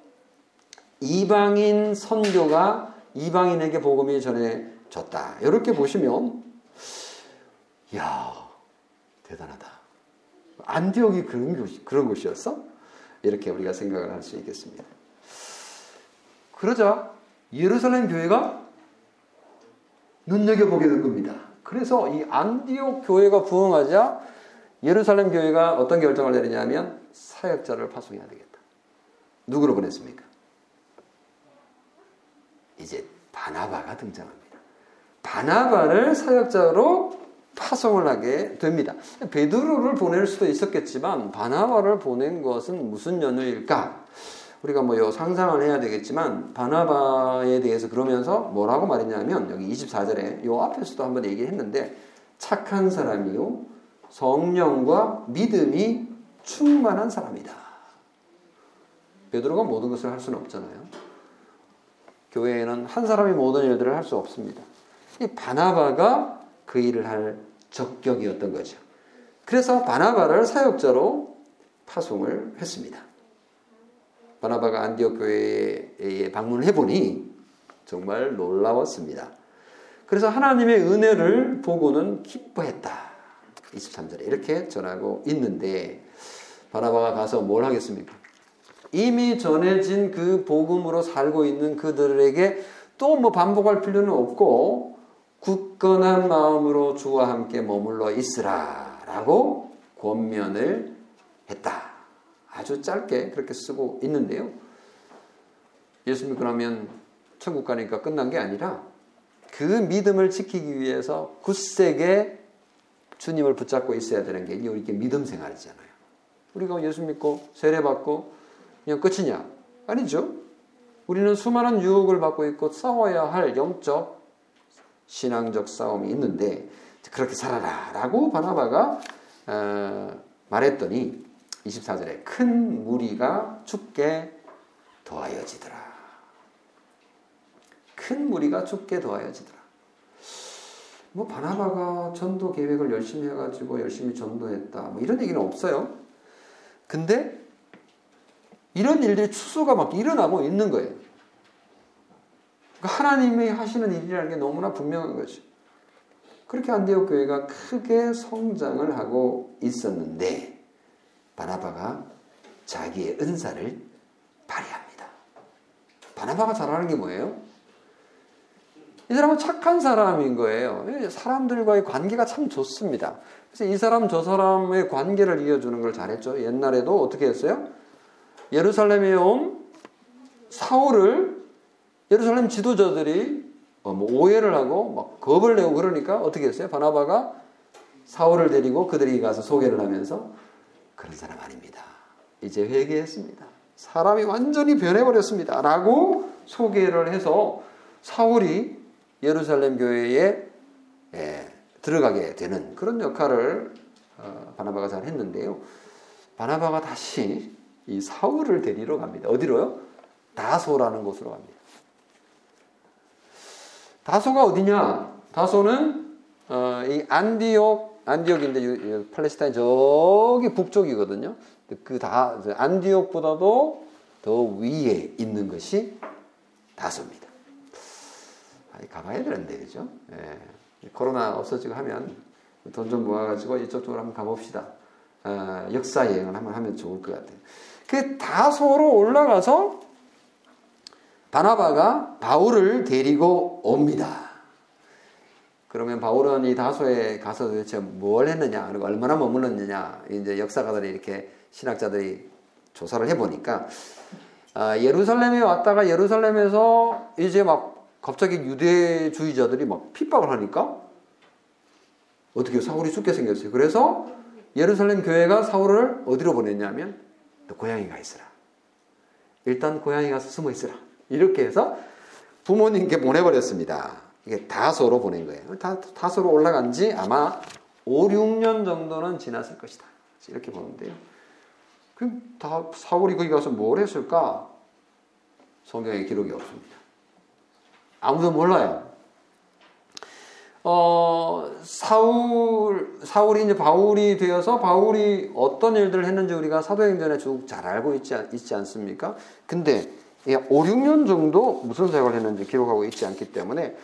이방인 선교가 이방인에게 복음이 전해졌다. 이렇게 보시면 야 대단하다. 안디옥이 그런 곳 그런 곳이었어? 이렇게 우리가 생각을 할 수 있겠습니다. 그러자 예루살렘 교회가 눈여겨보게 된 겁니다. 그래서 이 안디옥 교회가 부흥하자 예루살렘 교회가 어떤 결정을 내리냐면 사역자를 파송해야 되겠다. 누구로 보냈습니까? 이제 바나바가 등장합니다. 바나바를 사역자로 파송을 하게 됩니다. 베드로를 보낼 수도 있었겠지만 바나바를 보낸 것은 무슨 연유일까? 우리가 뭐 상상을 해야 되겠지만 바나바에 대해서 그러면서 뭐라고 말했냐면 여기 24절에 요 앞에서도 한번 얘기했는데 착한 사람이요 성령과 믿음이 충만한 사람이다. 베드로가 모든 것을 할 수는 없잖아요. 교회에는 한 사람이 모든 일들을 할 수 없습니다. 이 바나바가 그 일을 할 적격이었던 거죠. 그래서 바나바를 사역자로 파송을 했습니다. 바나바가 안디옥 교회에 방문을 해보니 정말 놀라웠습니다. 그래서 하나님의 은혜를 보고는 기뻐했다. 23절에 이렇게 전하고 있는데 바나바가 가서 뭘 하겠습니까? 이미 전해진 그 복음으로 살고 있는 그들에게 또 뭐 반복할 필요는 없고 굳건한 마음으로 주와 함께 머물러 있으라라고 권면을 했다. 아주 짧게 그렇게 쓰고 있는데요. 예수 믿고 나면 천국 가니까 끝난 게 아니라 그 믿음을 지키기 위해서 굳세게 주님을 붙잡고 있어야 되는 게 이게 믿음 생활이잖아요. 우리가 예수 믿고 세례 받고 그냥 끝이냐? 아니죠. 우리는 수많은 유혹을 받고 있고 싸워야 할 영적 신앙적 싸움이 있는데 그렇게 살아라라고 바나바가 어, 말했더니 24절에 큰 무리가 죽게 더하여지더라. 큰 무리가 죽게 더하여지더라. 뭐 바나바가 전도 계획을 열심히 해가지고 열심히 전도했다. 뭐 이런 얘기는 없어요. 근데 이런 일들이 추수가 막 일어나고 있는 거예요. 그러니까 하나님이 하시는 일이라는 게 너무나 분명한 거죠. 그렇게 안디옥 교회가 크게 성장을 하고 있었는데 바나바가 자기의 은사를 발휘합니다. 바나바가 잘하는 게 뭐예요? 이 사람은 착한 사람인 거예요. 사람들과의 관계가 참 좋습니다. 그래서 이 사람 저 사람의 관계를 이어주는 걸 잘했죠. 옛날에도 어떻게 했어요? 예루살렘에 온 사울을 예루살렘 지도자들이 어, 뭐 오해를 하고 막 겁을 내고 그러니까 어떻게 했어요? 바나바가 사울을 데리고 그들이 가서 소개를 하면서 그런 사람 아닙니다. 이제 회개했습니다. 사람이 완전히 변해버렸습니다. 라고 소개를 해서 사울이 예루살렘 교회에 예, 들어가게 되는 그런 역할을 어, 바나바가 잘 했는데요. 바나바가 다시 이 사울을 데리러 갑니다. 어디로요? 다소라는 곳으로 갑니다. 다소가 어디냐? 다소는 어, 이 안디옥 안디옥인데 팔레스타인 저기 북쪽이거든요. 그 다 안디옥보다도 더 위에 있는 것이 다소입니다. 가봐야 되는데 그죠? 예. 코로나 없어지고 하면 돈 좀 모아가지고 이쪽 쪽으로 한번 가봅시다. 어, 역사 여행을 한번 하면 좋을 것 같아요. 그 다소로 올라가서 바나바가 바울을 데리고 옵니다. 그러면 바울은 이 다소에 가서 도대체 뭘 했느냐, 그리고 얼마나 머물렀느냐, 이제 역사가들이 이렇게 신학자들이 조사를 해보니까, 아, 예루살렘에 왔다가 예루살렘에서 이제 막 갑자기 유대주의자들이 막 핍박을 하니까 어떻게 사울이 죽게 생겼어요. 그래서 예루살렘 교회가 사울을 어디로 보냈냐면 너 고향에 가 있으라. 일단 고향에 가서 숨어 있으라. 이렇게 해서 부모님께 보내버렸습니다. 이게 다소로 보낸 거예요. 다, 다소로 올라간 지 아마 5, 6년 정도는 지났을 것이다. 이렇게 보는데요. 그럼 다 사울이 거기 가서 뭘 했을까? 성경에 기록이 없습니다. 아무도 몰라요. 어, 사울, 사울이 이제 바울이 되어서 바울이 어떤 일들을 했는지 우리가 사도행전에 쭉 잘 알고 있지, 있지 않습니까? 근데 5, 6년 정도 무슨 사역을 했는지 기록하고 있지 않기 때문에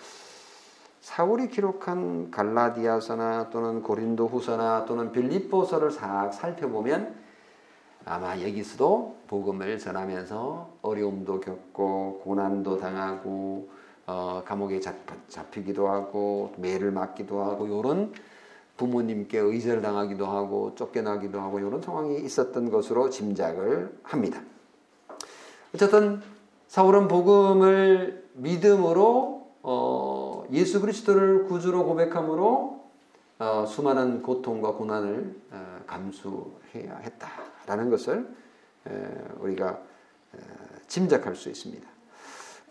사울이 기록한 갈라디아서나 또는 고린도 후서나 또는 빌립보서를 싹 살펴보면 아마 여기서도 복음을 전하면서 어려움도 겪고 고난도 당하고 어, 감옥에 잡, 잡히기도 하고 매를 맞기도 하고 이런 부모님께 의절을 당하기도 하고 쫓겨나기도 하고 이런 상황이 있었던 것으로 짐작을 합니다. 어쨌든 사울은 복음을 믿음으로 어, 예수 그리스도를 구주로 고백함으로 어, 수많은 고통과 고난을 어, 감수해야 했다라는 것을 에, 우리가 에, 짐작할 수 있습니다.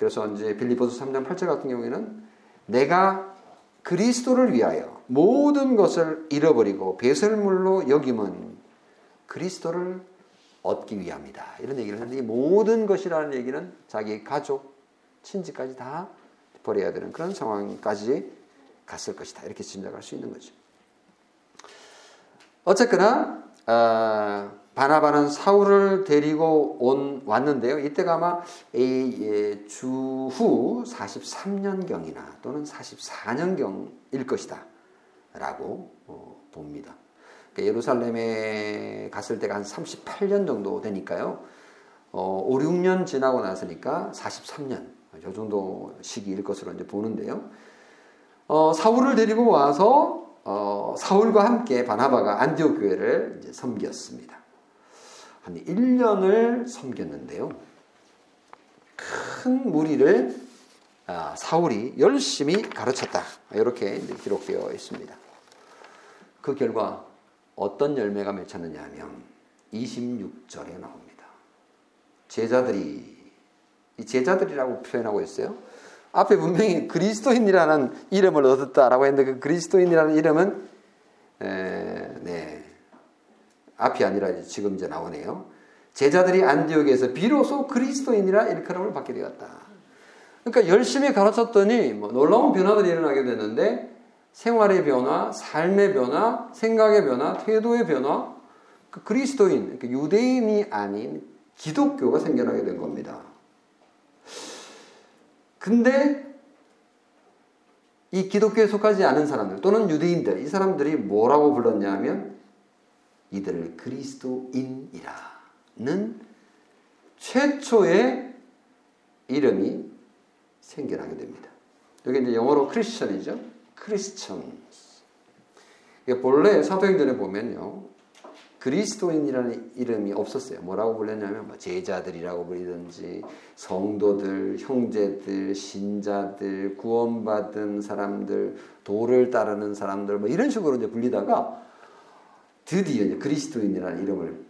그래서 이제 빌리포스 3장 8절 같은 경우에는 내가 그리스도를 위하여 모든 것을 잃어버리고 배설물로 여김은 그리스도를 얻기 위함이다. 이런 얘기를 하는데 이 모든 것이라는 얘기는 자기 가족, 친지까지 다 버려야 되는 그런 상황까지 갔을 것이다. 이렇게 짐작할 수 있는 거죠. 어쨌거나 어, 바나바는 사울을 데리고 온 왔는데요. 이때가 아마 예, 주후 43년경이나 또는 44년경일 것이다 라고 어, 봅니다. 그러니까 예루살렘에 갔을 때가 한 38년 정도 되니까요. 어, 5, 6년 지나고 나서니까 43년 이 정도 시기일 것으로 이제 보는데요. 어, 사울을 데리고 와서 어, 사울과 함께 바나바가 안디옥 교회를 섬겼습니다. 한 1년을 섬겼는데요. 큰 무리를 아, 사울이 열심히 가르쳤다. 이렇게 기록되어 있습니다. 그 결과 어떤 열매가 맺혔느냐 하면 26절에 나옵니다. 제자들이 이 제자들이라고 표현하고 있어요. 앞에 분명히 그리스도인이라는 이름을 얻었다라고 했는데 그 그리스도인이라는 이름은 에, 네 앞이 아니라 지금 이제 나오네요. 제자들이 안디옥에서 비로소 그리스도인이라 일컬음을 받게 되었다. 그러니까 열심히 가르쳤더니 뭐 놀라운 변화들이 일어나게 됐는데 생활의 변화, 삶의 변화, 생각의 변화, 태도의 변화, 그 그리스도인, 그러니까 유대인이 아닌 기독교가 생겨나게 된 겁니다. 근데 이 기독교에 속하지 않은 사람들 또는 유대인들 이 사람들이 뭐라고 불렀냐 하면 이들을 그리스도인이라는 최초의 이름이 생겨나게 됩니다. 여기 이제 영어로 크리스천이죠. 크리스천. 본래 사도행전에 보면요. 그리스도인이라는 이름이 없었어요. 뭐라고 불렸냐면 뭐 제자들이라고 부리든지 성도들, 형제들, 신자들, 구원받은 사람들, 도를 따르는 사람들 뭐 이런 식으로 이제 불리다가 드디어 그리스도인이라는 이름을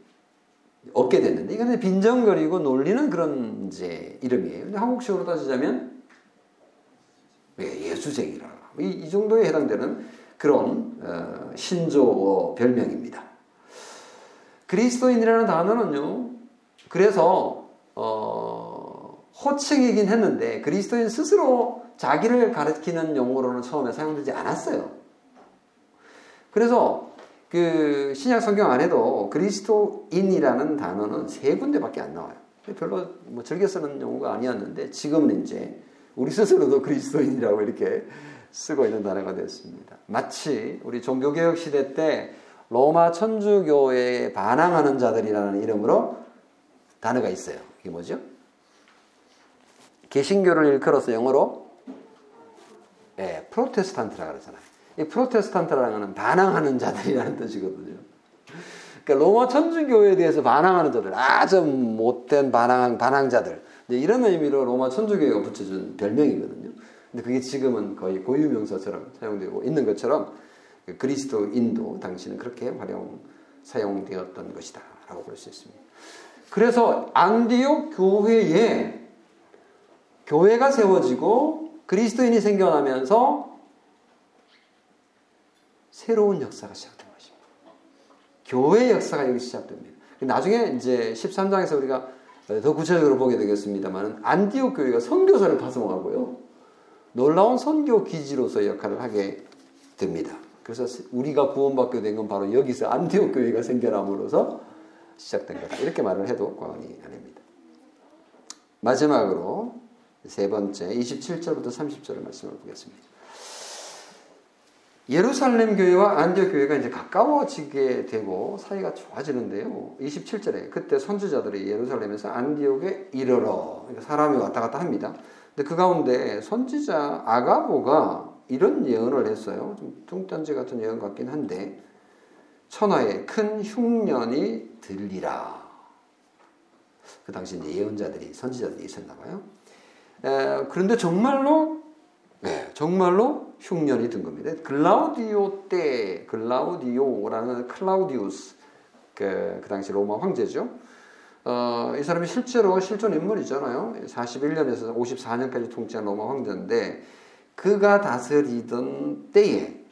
얻게 됐는데 이거는 빈정거리고 놀리는 그런 이제 이름이에요. 근데 한국식으로 따지자면 예수쟁이라 이, 이 정도에 해당되는 그런 어, 신조어 별명입니다. 그리스도인이라는 단어는요. 그래서 어, 호칭이긴 했는데 그리스도인 스스로 자기를 가리키는 용어로는 처음에 사용되지 않았어요. 그래서 그 신약 성경 안에도 그리스도인이라는 단어는 세 군데밖에 안 나와요. 별로 뭐 즐겨 쓰는 용어가 아니었는데 지금은 이제 우리 스스로도 그리스도인이라고 이렇게 쓰고 있는 단어가 됐습니다. 마치 우리 종교개혁 시대 때 로마 천주교에 반항하는 자들이라는 이름으로 단어가 있어요. 이게 뭐죠? 개신교를 일컬어서 영어로 예, 프로테스탄트라 그러잖아요. 이 프로테스탄트라는 것은 반항하는 자들이라는 뜻이거든요. 그러니까 로마 천주교에 대해서 반항하는 자들, 아주 못된 반항, 반항자들. 이런 의미로 로마 천주교가 붙여준 별명이거든요. 근데 그게 지금은 거의 고유명사처럼 사용되고 있는 것처럼 그 그리스도인도 당시는 그렇게 활용 사용되었던 것이다 라고 볼 수 있습니다. 그래서 안디옥 교회에 교회가 세워지고 그리스도인이 생겨나면서 새로운 역사가 시작된 것입니다. 교회 역사가 여기 시작됩니다. 나중에 이제 13장에서 우리가 더 구체적으로 보게 되겠습니다만 안디옥 교회가 선교사를 파송하고요. 놀라운 선교 기지로서 역할을 하게 됩니다. 그래서 우리가 구원받게 된 건 바로 여기서 안디옥 교회가 생겨남으로써 시작된 거다. 이렇게 말을 해도 과언이 아닙니다. 마지막으로 세 번째 27절부터 30절의 말씀을 보겠습니다. 예루살렘 교회와 안디옥 교회가 이제 가까워지게 되고 사이가 좋아지는데요. 27절에 그때 선지자들이 예루살렘에서 안디옥에 이르러 그러니까 사람이 왔다 갔다 합니다. 근데 그 가운데 선지자 아가보가 이런 예언을 했어요. 좀 뚱딴지 같은 예언 같긴 한데 천하에 큰 흉년이 들리라. 그 당시 예언자들이 선지자들이 있었나 봐요. 에, 그런데 정말로 네, 정말로 흉년이 든 겁니다. 글라우디오 때 글라우디오라는 클라우디우스 그, 그 당시 로마 황제죠. 어, 이 사람이 실제로 실존 인물이잖아요. 41년에서 54년까지 통치한 로마 황제인데 그가 다스리던 때에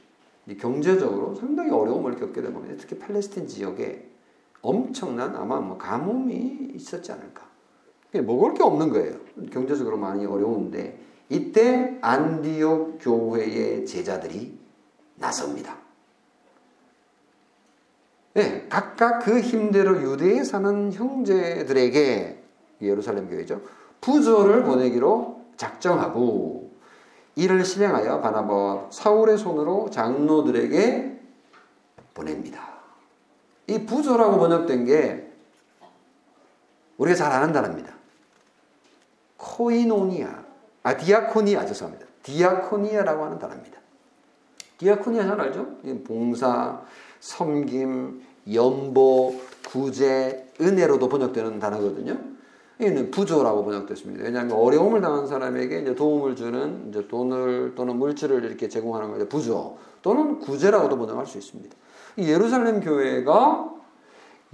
경제적으로 상당히 어려움을 겪게 된 겁니다. 특히 팔레스틴 지역에 엄청난 아마 뭐 가뭄이 있었지 않을까. 먹을 게 없는 거예요. 경제적으로 많이 어려운데 이때 안디옥 교회의 제자들이 나섭니다. 네, 각각 그 힘대로 유대에 사는 형제들에게 예루살렘 교회죠. 부조를 보내기로 작정하고 이를 실행하여 바나바와 사울의 손으로 장로들에게 보냅니다. 이 부조라고 번역된 게 우리가 잘 아는 단어입니다. 코이노니아. 아, 디아코니아, 죄송합니다. 디아코니아라고 하는 단어입니다. 디아코니아 잘 알죠? 봉사, 섬김, 연보, 구제, 은혜로도 번역되는 단어거든요. 이는 부조라고 번역됐습니다. 왜냐하면 어려움을 당한 사람에게 이제 도움을 주는 이제 돈을 또는 물질을 이렇게 제공하는 거죠. 부조 또는 구제라고도 번역할 수 있습니다. 예루살렘 교회가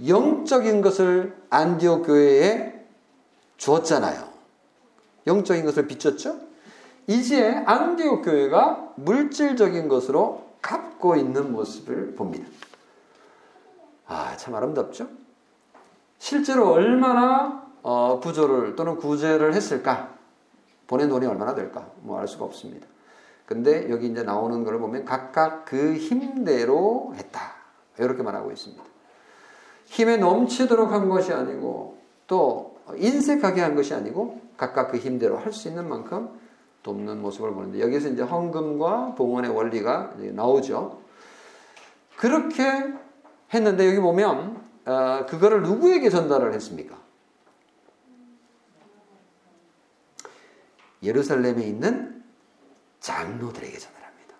영적인 것을 안디옥 교회에 주었잖아요. 영적인 것을 비췄죠? 이제 안디옥 교회가 물질적인 것으로 갚고 있는 모습을 봅니다. 아, 참 아름답죠? 실제로 얼마나 어, 부조를 또는 구제를 했을까? 보낸 돈이 얼마나 될까? 뭐 알 수가 없습니다. 근데 여기 이제 나오는 걸 보면 각각 그 힘대로 했다. 이렇게 말하고 있습니다. 힘에 넘치도록 한 것이 아니고 또 인색하게 한 것이 아니고 각각 그 힘대로 할 수 있는 만큼 돕는 모습을 보는데 여기서 이제 헌금과 봉헌의 원리가 나오죠. 그렇게 했는데 여기 보면 어, 그거를 누구에게 전달을 했습니까? 예루살렘에 있는 장로들에게 전달합니다.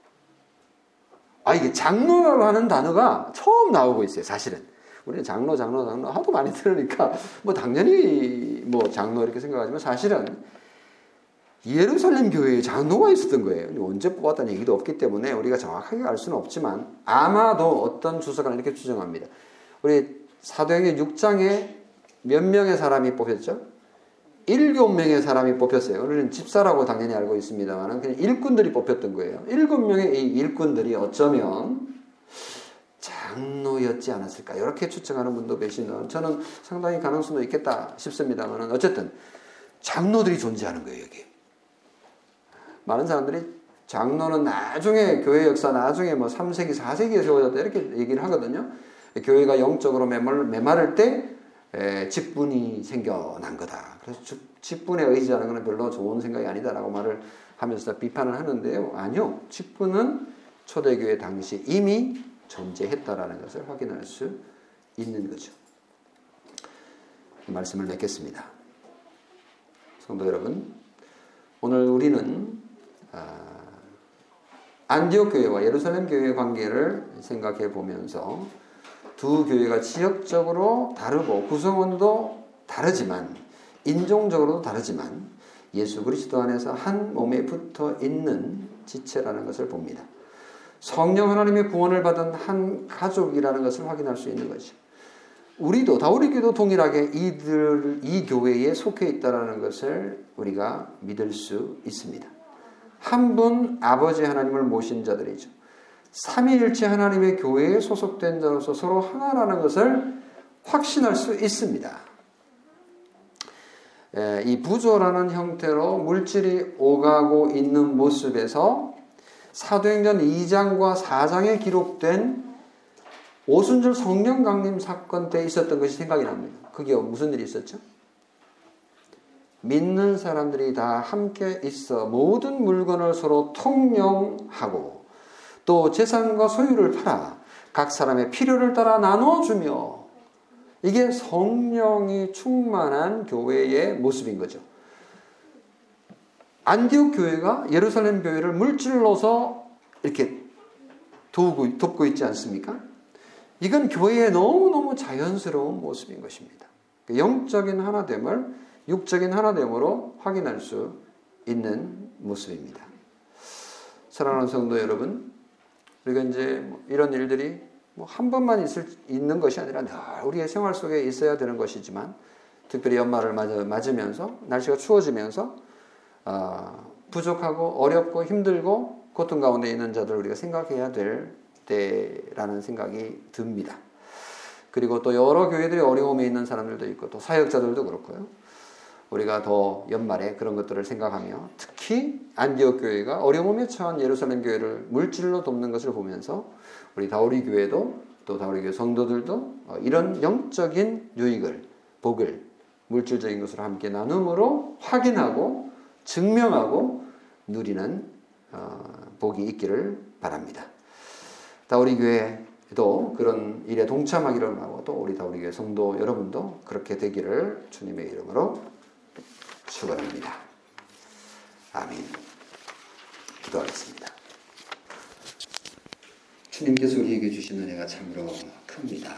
아 이게 장로라고 하는 단어가 처음 나오고 있어요. 사실은 우리는 장로, 장로, 장로 하도 많이 들으니까 뭐 당연히 뭐 장로 이렇게 생각하지만 사실은 예루살렘 교회에 장로가 있었던 거예요. 언제 뽑았다는 얘기도 없기 때문에 우리가 정확하게 알 수는 없지만 아마도 어떤 주석가는 이렇게 추정합니다. 우리 사도행전 6장에 몇 명의 사람이 뽑혔죠? 일곱 명의 사람이 뽑혔어요. 우리는 집사라고 당연히 알고 있습니다만 그냥 일꾼들이 뽑혔던 거예요. 일곱 명의 이 일꾼들이 어쩌면 장로였지 않았을까 이렇게 추측하는 분도 계시는 저는 상당히 가능성도 있겠다 싶습니다만 어쨌든 장로들이 존재하는 거예요 여기. 많은 사람들이 장로는 나중에 교회 역사 나중에 뭐 3세기 4세기에 세워졌다 이렇게 얘기를 하거든요. 교회가 영적으로 메말, 메마를 때 에, 직분이 생겨난 거다. 그래서 직분에 의지하는 것은 별로 좋은 생각이 아니다라고 말을 하면서 비판을 하는데요. 아니요. 직분은 초대교회 당시 이미 존재했다라는 것을 확인할 수 있는 거죠. 말씀을 맺겠습니다. 성도 여러분, 오늘 우리는 아, 안디옥 교회와 예루살렘 교회의 관계를 생각해 보면서 두 교회가 지역적으로 다르고 구성원도 다르지만 인종적으로도 다르지만 예수 그리스도 안에서 한 몸에 붙어 있는 지체라는 것을 봅니다. 성령 하나님의 구원을 받은 한 가족이라는 것을 확인할 수 있는 것이죠. 우리도 다우리교도 동일하게 이들 이 교회에 속해 있다라는 것을 우리가 믿을 수 있습니다. 한 분 아버지 하나님을 모신 자들이죠. 삼위일체 하나님의 교회에 소속된 자로서 서로 하나라는 것을 확신할 수 있습니다. 이 부조라는 형태로 물질이 오가고 있는 모습에서 사도행전 2장과 4장에 기록된 오순절 성령 강림 사건 때 있었던 것이 생각이 납니다. 그게 무슨 일이 있었죠? 믿는 사람들이 다 함께 있어 모든 물건을 서로 통용하고 또 재산과 소유를 팔아 각 사람의 필요를 따라 나눠주며 이게 성령이 충만한 교회의 모습인 거죠. 안디옥 교회가 예루살렘 교회를 물질로서 이렇게 도우고, 돕고 있지 않습니까? 이건 교회의 너무너무 자연스러운 모습인 것입니다. 영적인 하나됨을 육적인 하나됨으로 확인할 수 있는 모습입니다. 사랑하는 성도 여러분, 우리가 이제 뭐 이런 일들이 뭐 한 번만 있을, 있는 것이 아니라 늘 우리의 생활 속에 있어야 되는 것이지만, 특별히 연말을 맞으면서 날씨가 추워지면서 어, 부족하고 어렵고 힘들고 고통 가운데 있는 자들 우리가 생각해야 될 때라는 생각이 듭니다. 그리고 또 여러 교회들이 어려움에 있는 사람들도 있고 또 사역자들도 그렇고요. 우리가 더 연말에 그런 것들을 생각하며 특히 안디옥 교회가 어려움에 처한 예루살렘 교회를 물질로 돕는 것을 보면서 우리 다우리 교회도 또 다우리 교회 성도들도 어, 이런 영적인 유익을 복을 물질적인 것으로 함께 나눔으로 확인하고 증명하고 누리는 어, 복이 있기를 바랍니다. 다우리 교회도 그런 일에 동참하기를 하고 또 우리 다우리 교회 성도 여러분도 그렇게 되기를 주님의 이름으로 축원합니다. 아멘. 기도하겠습니다. 주님께서 우리에게 주신 은혜가 참으로 큽니다.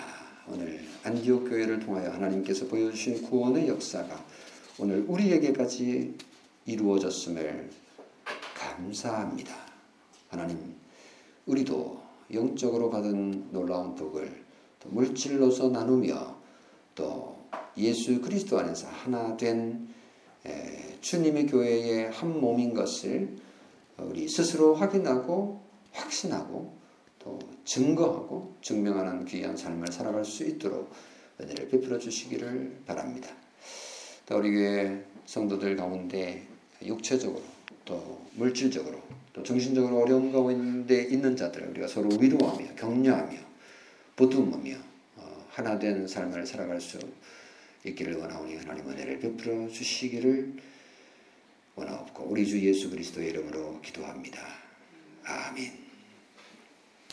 오늘 안디옥 교회를 통하여 하나님께서 보여주신 구원의 역사가 오늘 우리에게까지 이루어졌음을 감사합니다. 하나님, 우리도 영적으로 받은 놀라운 복을 또 물질로서 나누며 또 예수 그리스도 안에서 하나 된 주님의 교회의 한 몸인 것을 우리 스스로 확인하고 확신하고 또 증거하고 증명하는 귀한 삶을 살아갈 수 있도록 은혜를 베풀어 주시기를 바랍니다. 또 우리 교회 성도들 가운데 육체적으로 또 물질적으로 또 정신적으로 어려움 가운데 있는 자들을 우리가 서로 위로하며 격려하며 보듬으며 어, 하나 된 삶을 살아갈 수 있기를 원하오니 하나님 은혜를 베풀어 주시기를 원하옵고 우리 주 예수 그리스도의 이름으로 기도합니다. 아멘.